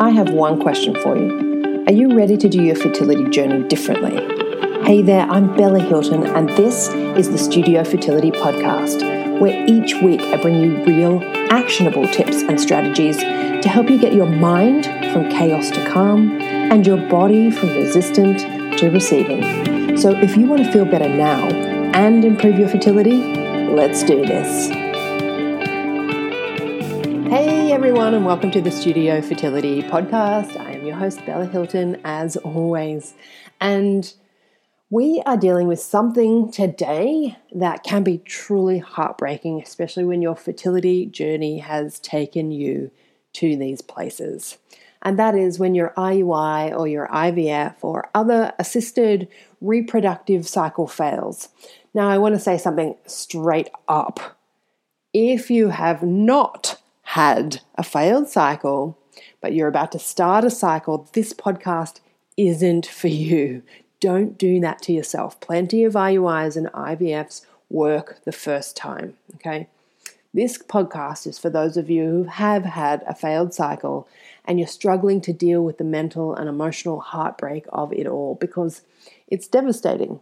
I have one question for you. Are you ready to do your fertility journey differently? Hey there, I'm Bella Hilton, and this is the Studio Fertility Podcast, where each week I bring you real, actionable tips and strategies to help you get your mind from chaos to calm and your body from resistant to receiving. So, if you want to feel better now and improve your fertility, let's do this. Everyone, and welcome to the Studio Fertility Podcast. I am your host, Bella Hilton, as always. And we are dealing with something today that can be truly heartbreaking, especially when your fertility journey has taken you to these places. And that is when your IUI or your IVF or other assisted reproductive cycle fails. Now, I want to say something straight up. If you have not had a failed cycle, but you're about to start a cycle, this podcast isn't for you. Don't do that to yourself. Plenty of IUIs and IVFs work the first time, okay? This podcast is for those of you who have had a failed cycle and you're struggling to deal with the mental and emotional heartbreak of it all because it's devastating.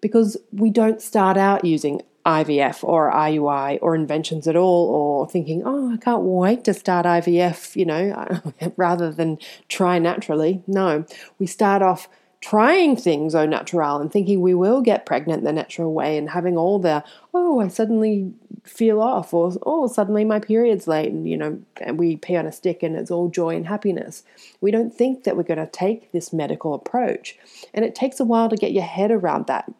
Because we don't start out using IVF or IUI or inventions at all, or thinking, oh, I can't wait to start IVF, you know, rather than try naturally. No, we start off trying things au natural and thinking we will get pregnant the natural way and having all the, oh, I suddenly feel off, or oh, suddenly my period's late, and you know, and we pee on a stick and it's all joy and happiness. We don't think that we're going to take this medical approach, and it takes a while to get your head around that.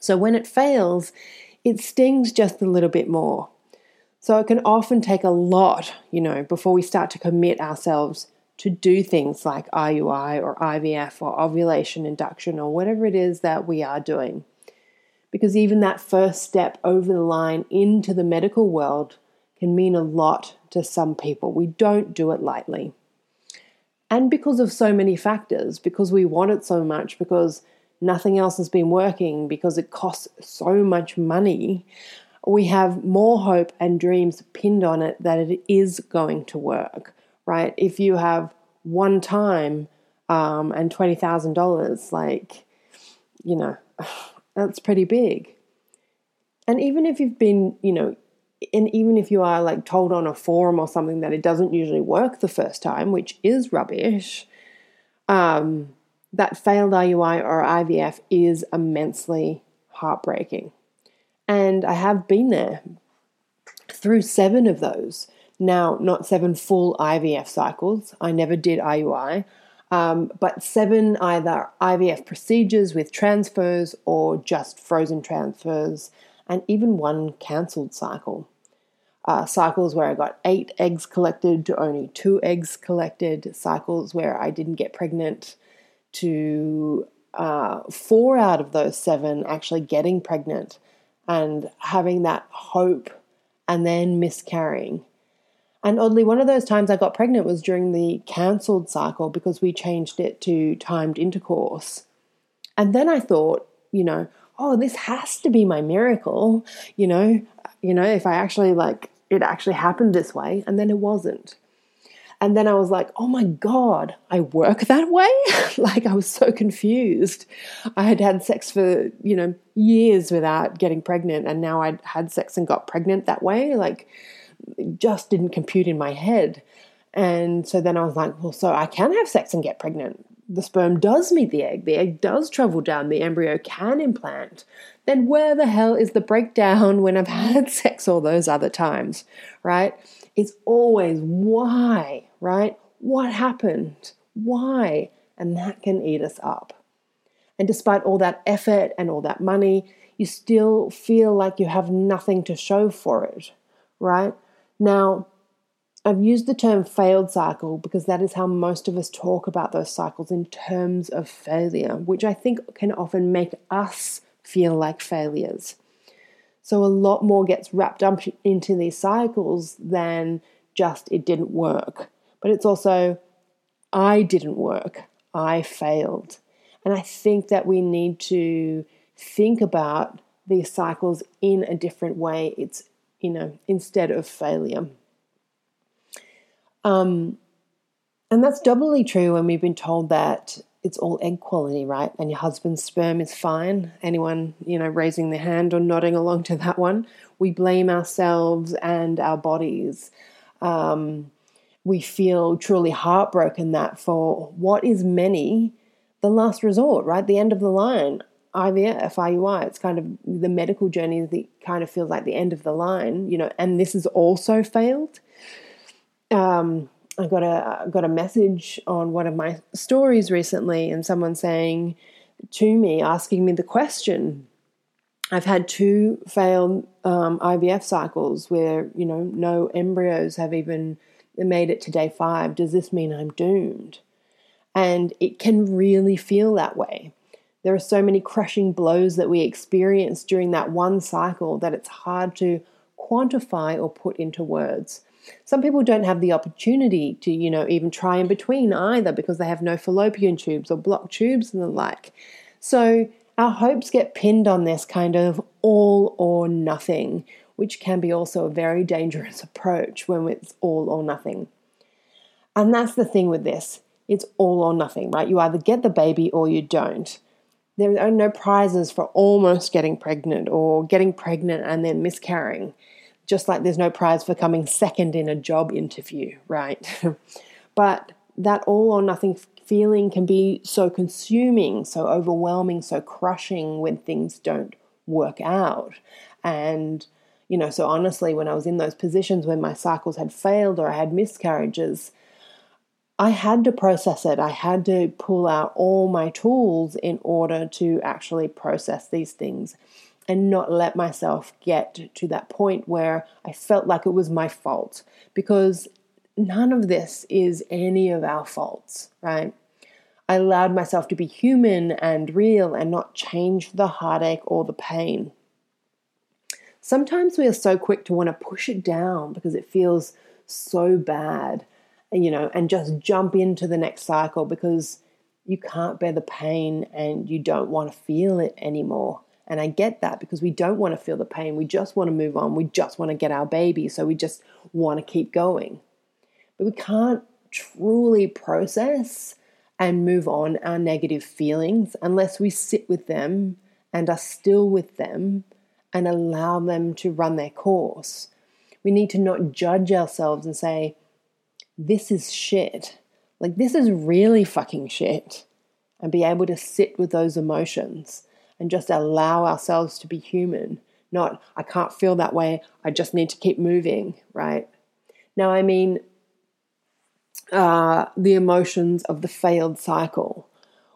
So when it fails, it stings just a little bit more. So it can often take a lot, you know, before we start to commit ourselves to do things like IUI or IVF or ovulation induction or whatever it is that we are doing. Because even that first step over the line into the medical world can mean a lot to some people. We don't do it lightly. And because of so many factors, because we want it so much, because nothing else has been working because it costs so much money, we have more hope and dreams pinned on it that it is going to work, right? If you have one time um, and $20,000, like, you know, that's pretty big. And even if you've been, you know, and even if you are like told on a forum or something that it doesn't usually work the first time, which is rubbish, um, that failed IUI or IVF is immensely heartbreaking. And I have been there through seven of those. Now, not seven full IVF cycles, I never did IUI, um, but seven either IVF procedures with transfers or just frozen transfers, and even one cancelled cycle. Uh, cycles where I got eight eggs collected to only two eggs collected, cycles where I didn't get pregnant to uh, four out of those seven actually getting pregnant and having that hope and then miscarrying. And oddly, one of those times I got pregnant was during the cancelled cycle because we changed it to timed intercourse. And then I thought, you know, oh, this has to be my miracle, you know, you know, if I actually like it actually happened this way, and then it wasn't. And then I was like, oh my God, I work that way? like I was so confused. I had had sex for, you know, years without getting pregnant. And now I'd had sex and got pregnant that way. Like, just didn't compute in my head. And so then I was like, well, so I can have sex and get pregnant. The sperm does meet the egg. The egg does travel down. The embryo can implant. Then where the hell is the breakdown when I've had sex all those other times, right? It's always why, right? What happened? Why? And that can eat us up. And despite all that effort and all that money, you still feel like you have nothing to show for it, right? Now, I've used the term failed cycle because that is how most of us talk about those cycles in terms of failure, which I think can often make us feel like failures. So a lot more gets wrapped up into these cycles than just it didn't work. But it's also, I didn't work, I failed. And I think that we need to think about these cycles in a different way. It's, you know, instead of failure. Um, And that's doubly true when we've been told that it's all egg quality, right? And your husband's sperm is fine. Anyone, you know, raising their hand or nodding along to that one, we blame ourselves and our bodies. Um, we feel truly heartbroken that for what is many the last resort, right? The end of the line. IVF, IUI, it's kind of the medical journey that kind of feels like the end of the line, you know, and this has also failed. Um, I got a got a message on one of my stories recently, and someone saying to me, asking me the question. I've had two failed um, IVF cycles where you know no embryos have even made it to day five. Does this mean I'm doomed? And it can really feel that way. There are so many crushing blows that we experience during that one cycle that it's hard to quantify or put into words. Some people don't have the opportunity to, you know, even try in between either because they have no fallopian tubes or blocked tubes and the like. So our hopes get pinned on this kind of all or nothing, which can be also a very dangerous approach when it's all or nothing. And that's the thing with this it's all or nothing, right? You either get the baby or you don't. There are no prizes for almost getting pregnant or getting pregnant and then miscarrying just like there's no prize for coming second in a job interview, right? but that all or nothing feeling can be so consuming, so overwhelming, so crushing when things don't work out. And, you know, so honestly, when I was in those positions when my cycles had failed or I had miscarriages, I had to process it. I had to pull out all my tools in order to actually process these things and not let myself get to that point where I felt like it was my fault because none of this is any of our faults, right? I allowed myself to be human and real and not change the heartache or the pain. Sometimes we are so quick to want to push it down because it feels so bad, you know, and just jump into the next cycle because you can't bear the pain and you don't want to feel it anymore. And I get that because we don't want to feel the pain. We just want to move on. We just want to get our baby. So we just want to keep going. But we can't truly process and move on our negative feelings unless we sit with them and are still with them and allow them to run their course. We need to not judge ourselves and say, this is shit. Like, this is really fucking shit. And be able to sit with those emotions and just allow ourselves to be human. Not, I can't feel that way, I just need to keep moving, right? Now, I mean, uh, the emotions of the failed cycle.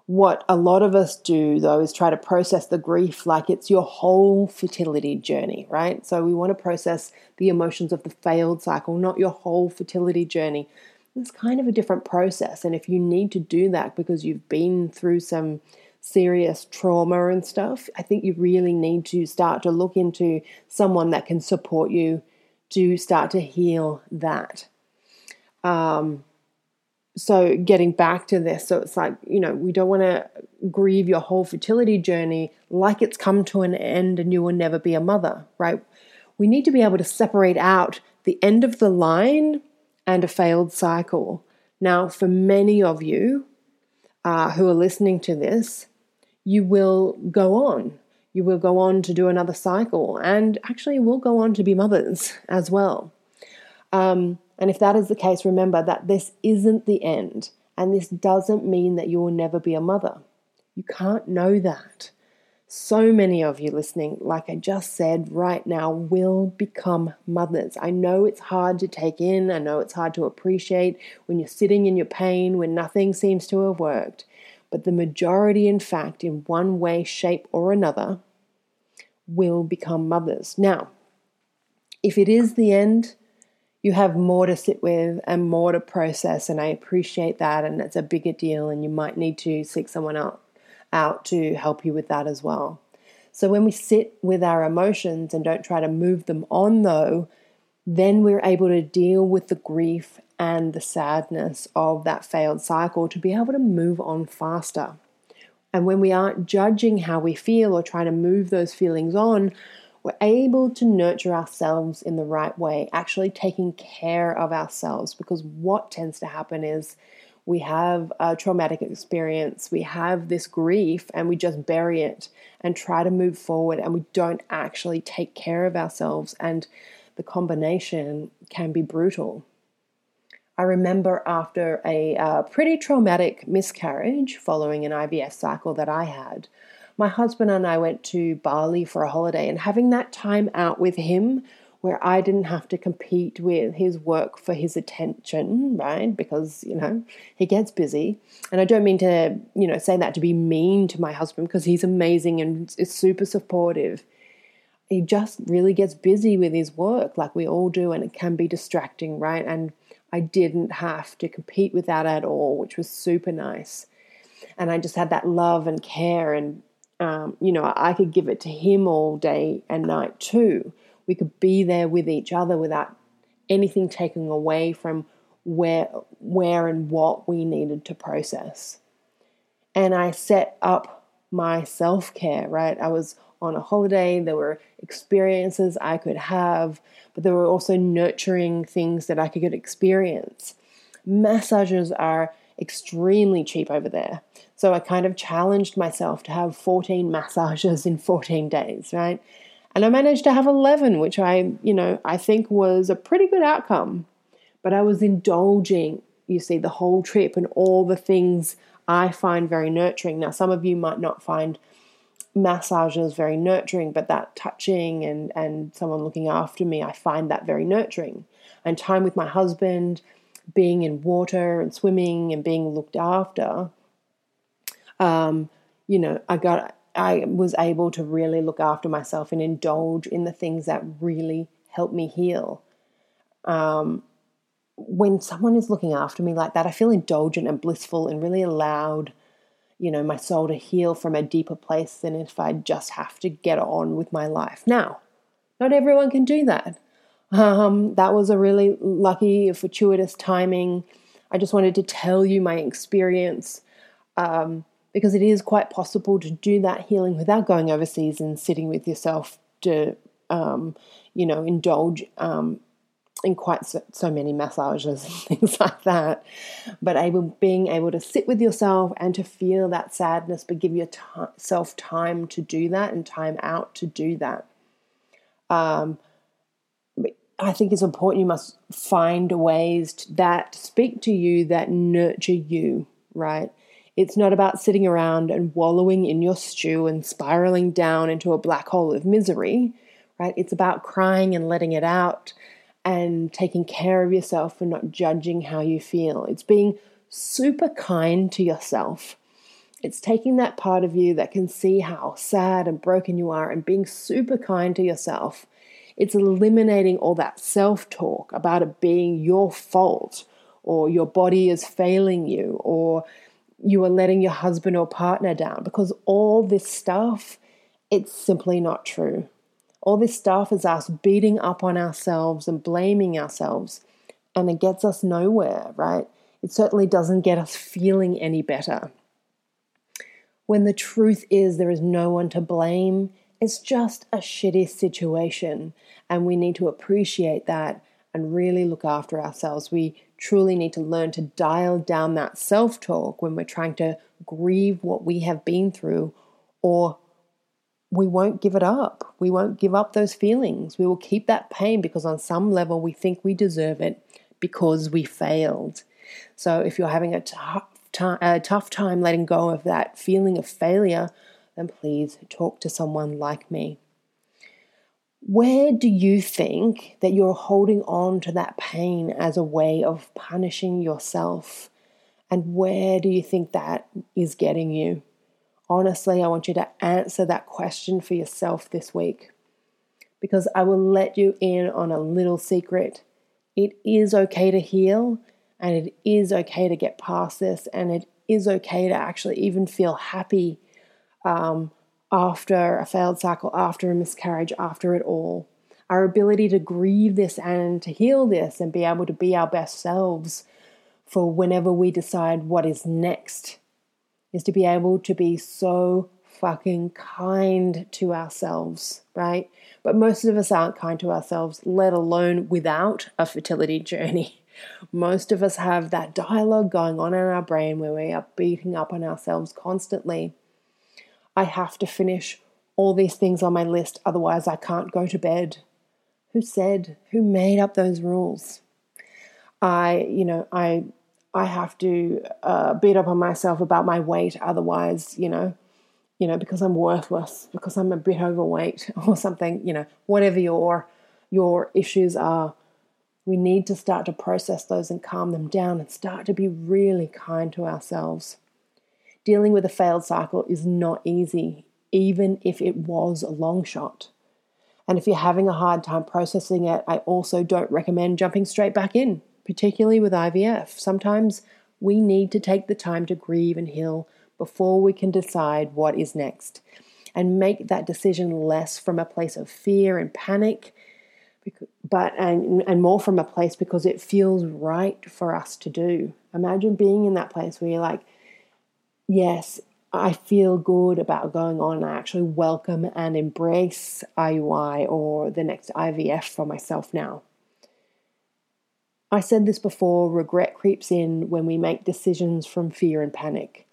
What a lot of us do, though, is try to process the grief like it's your whole fertility journey, right? So we want to process the emotions of the failed cycle, not your whole fertility journey. It's kind of a different process. And if you need to do that because you've been through some serious trauma and stuff, I think you really need to start to look into someone that can support you to start to heal that. Um, so, getting back to this, so it's like, you know, we don't want to grieve your whole fertility journey like it's come to an end and you will never be a mother, right? We need to be able to separate out the end of the line and a failed cycle. Now, for many of you, uh, who are listening to this, you will go on. You will go on to do another cycle and actually will go on to be mothers as well. Um, and if that is the case, remember that this isn't the end. And this doesn't mean that you will never be a mother. You can't know that. So many of you listening, like I just said right now, will become mothers. I know it's hard to take in. I know it's hard to appreciate when you're sitting in your pain, when nothing seems to have worked. But the majority, in fact, in one way, shape, or another, will become mothers. Now, if it is the end, you have more to sit with and more to process, and I appreciate that, and it's a bigger deal, and you might need to seek someone out out to help you with that as well. So when we sit with our emotions and don't try to move them on, though, then we're able to deal with the grief and the sadness of that failed cycle to be able to move on faster. And when we aren't judging how we feel or trying to move those feelings on, we're able to nurture ourselves in the right way, actually taking care of ourselves. Because what tends to happen is we have a traumatic experience, we have this grief, and we just bury it and try to move forward, and we don't actually take care of ourselves. And the combination can be brutal. I remember after a uh, pretty traumatic miscarriage following an IVF cycle that I had, my husband and I went to Bali for a holiday, and having that time out with him where I didn't have to compete with his work for his attention, right? Because, you know, he gets busy. And I don't mean to, you know, say that to be mean to my husband because he's amazing and is super supportive. He just really gets busy with his work like we all do, and it can be distracting, right? And I didn't have to compete with that at all, which was super nice. And I just had that love and care, and, um, you know, I could give it to him all day and night too we could be there with each other without anything taken away from where where and what we needed to process. And I set up my self-care, right? I was on a holiday, there were experiences I could have, but there were also nurturing things that I could experience. Massages are extremely cheap over there. So I kind of challenged myself to have 14 massages in 14 days, right? And I managed to have 11, which I, you know, I think was a pretty good outcome. But I was indulging, you see, the whole trip and all the things I find very nurturing. Now, some of you might not find massages very nurturing, but that touching and, and someone looking after me, I find that very nurturing. And time with my husband, being in water and swimming and being looked after, um, you know, I got I was able to really look after myself and indulge in the things that really help me heal. Um, when someone is looking after me like that, I feel indulgent and blissful and really allowed, you know, my soul to heal from a deeper place than if I just have to get on with my life. Now, not everyone can do that. Um, that was a really lucky, fortuitous timing. I just wanted to tell you my experience. Um, because it is quite possible to do that healing without going overseas and sitting with yourself to, um, you know, indulge um, in quite so, so, many massages and things like that. But able being able to sit with yourself and to feel that sadness, but give yourself time to do that and time out to do that. Um, I think it's important. You must find ways that speak to you that nurture you, right? It's not about sitting around and wallowing in your stew and spiraling down into a black hole of misery, right? It's about crying and letting it out and taking care of yourself and not judging how you feel. It's being super kind to yourself. It's taking that part of you that can see how sad and broken you are and being super kind to yourself. It's eliminating all that self talk about it being your fault or your body is failing you or you are letting your husband or partner down because all this stuff, it's simply not true. All this stuff is us beating up on ourselves and blaming ourselves, and it gets us nowhere, right? It certainly doesn't get us feeling any better. When the truth is, there is no one to blame, it's just a shitty situation, and we need to appreciate that and really look after ourselves. We truly need to learn to dial down that self talk when we're trying to grieve what we have been through, or we won't give it up. We won't give up those feelings. We will keep that pain because, on some level, we think we deserve it because we failed. So, if you're having a tough, time, a tough time letting go of that feeling of failure, then please talk to someone like me. Where do you think that you're holding on to that pain as a way of punishing yourself? And where do you think that is getting you? Honestly, I want you to answer that question for yourself this week because I will let you in on a little secret. It is okay to heal and it is okay to get past this and it is okay to actually even feel happy um, after a failed cycle, after a miscarriage, after it all. Our ability to grieve this and to heal this and be able to be our best selves for whenever we decide what is next is to be able to be so fucking kind to ourselves, right? But most of us aren't kind to ourselves, let alone without a fertility journey. Most of us have that dialogue going on in our brain where we are beating up on ourselves constantly. I have to finish all these things on my list, otherwise, I can't go to bed. Who said? Who made up those rules? I, you know, I, I have to uh, beat up on myself about my weight, otherwise, you know, you know, because I'm worthless, because I'm a bit overweight or something, you know, whatever your your issues are, we need to start to process those and calm them down and start to be really kind to ourselves. Dealing with a failed cycle is not easy, even if it was a long shot. And if you're having a hard time processing it, I also don't recommend jumping straight back in, particularly with IVF. Sometimes we need to take the time to grieve and heal before we can decide what is next and make that decision less from a place of fear and panic but and and more from a place because it feels right for us to do. Imagine being in that place where you're like yes i feel good about going on. I actually welcome and embrace iui or the next ivf for myself now i said this before regret creeps in when we make decisions from fear and panic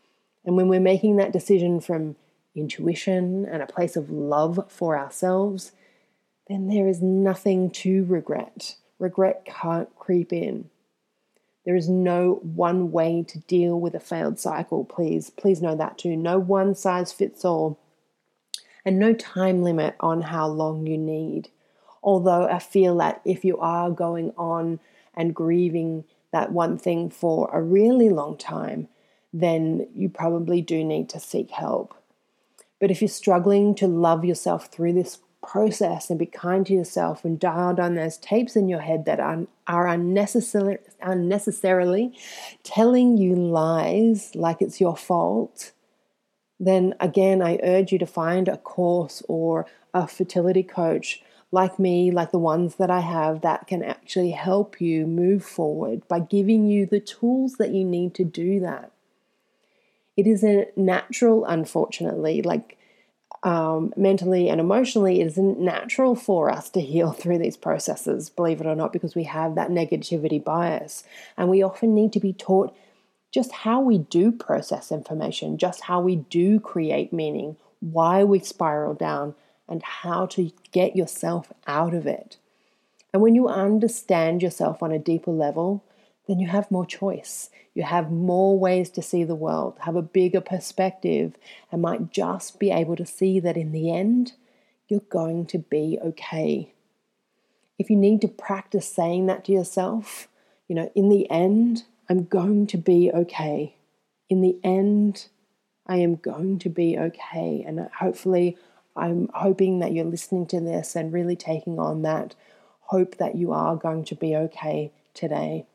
and when we're making that decision from intuition and a place of love for ourselves, then there is nothing to regret. Regret can't creep in. There is no one way to deal with a failed cycle, please. Please know that too. No one size fits all, and no time limit on how long you need. Although I feel that if you are going on and grieving that one thing for a really long time, then you probably do need to seek help. But if you're struggling to love yourself through this process and be kind to yourself and dial down those tapes in your head that are, are unnecessary, unnecessarily telling you lies like it's your fault, then again, I urge you to find a course or a fertility coach like me, like the ones that I have, that can actually help you move forward by giving you the tools that you need to do that it isn't natural, unfortunately. Like um, mentally and emotionally, it isn't natural for us to heal through these processes, believe it or not, because we have that negativity bias. And we often need to be taught just how we do process information, just how we do create meaning, why we spiral down, and how to get yourself out of it. And when you understand yourself on a deeper level, then you have more choice. You have more ways to see the world, have a bigger perspective, and might just be able to see that in the end, you're going to be okay. If you need to practice saying that to yourself, you know, in the end, I'm going to be okay. In the end, I am going to be okay. And hopefully, I'm hoping that you're listening to this and really taking on that hope that you are going to be okay today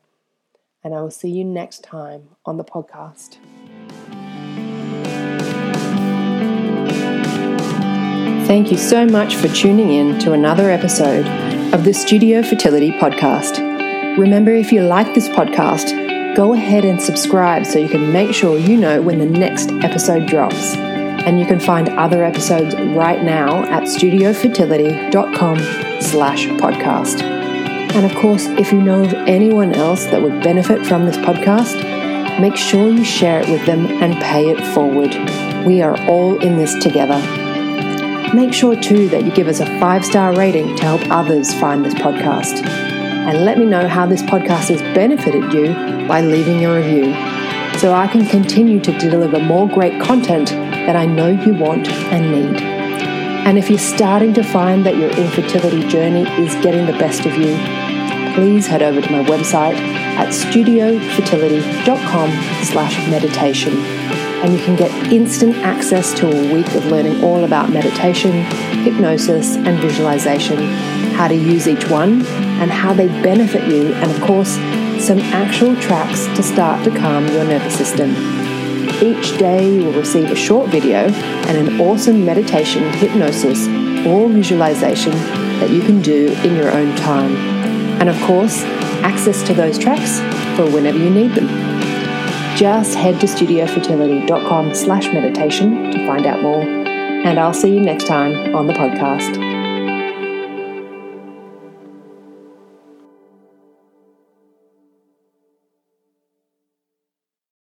and I will see you next time on the podcast. Thank you so much for tuning in to another episode of the Studio Fertility Podcast. Remember, if you like this podcast, go ahead and subscribe so you can make sure you know when the next episode drops. And you can find other episodes right now at studiofertility.com slash podcast. And of course, if you know of anyone else that would benefit from this podcast, make sure you share it with them and pay it forward. We are all in this together. Make sure too that you give us a five star rating to help others find this podcast. And let me know how this podcast has benefited you by leaving a review so I can continue to deliver more great content that I know you want and need. And if you're starting to find that your infertility journey is getting the best of you, please head over to my website at studiofertility.com slash meditation and you can get instant access to a week of learning all about meditation, hypnosis, and visualization, how to use each one, and how they benefit you, and of course, some actual tracks to start to calm your nervous system. Each day, you will receive a short video and an awesome meditation, hypnosis, or visualization that you can do in your own time and of course, access to those tracks for whenever you need them. Just head to studiofertility.com slash meditation to find out more and I'll see you next time on the podcast.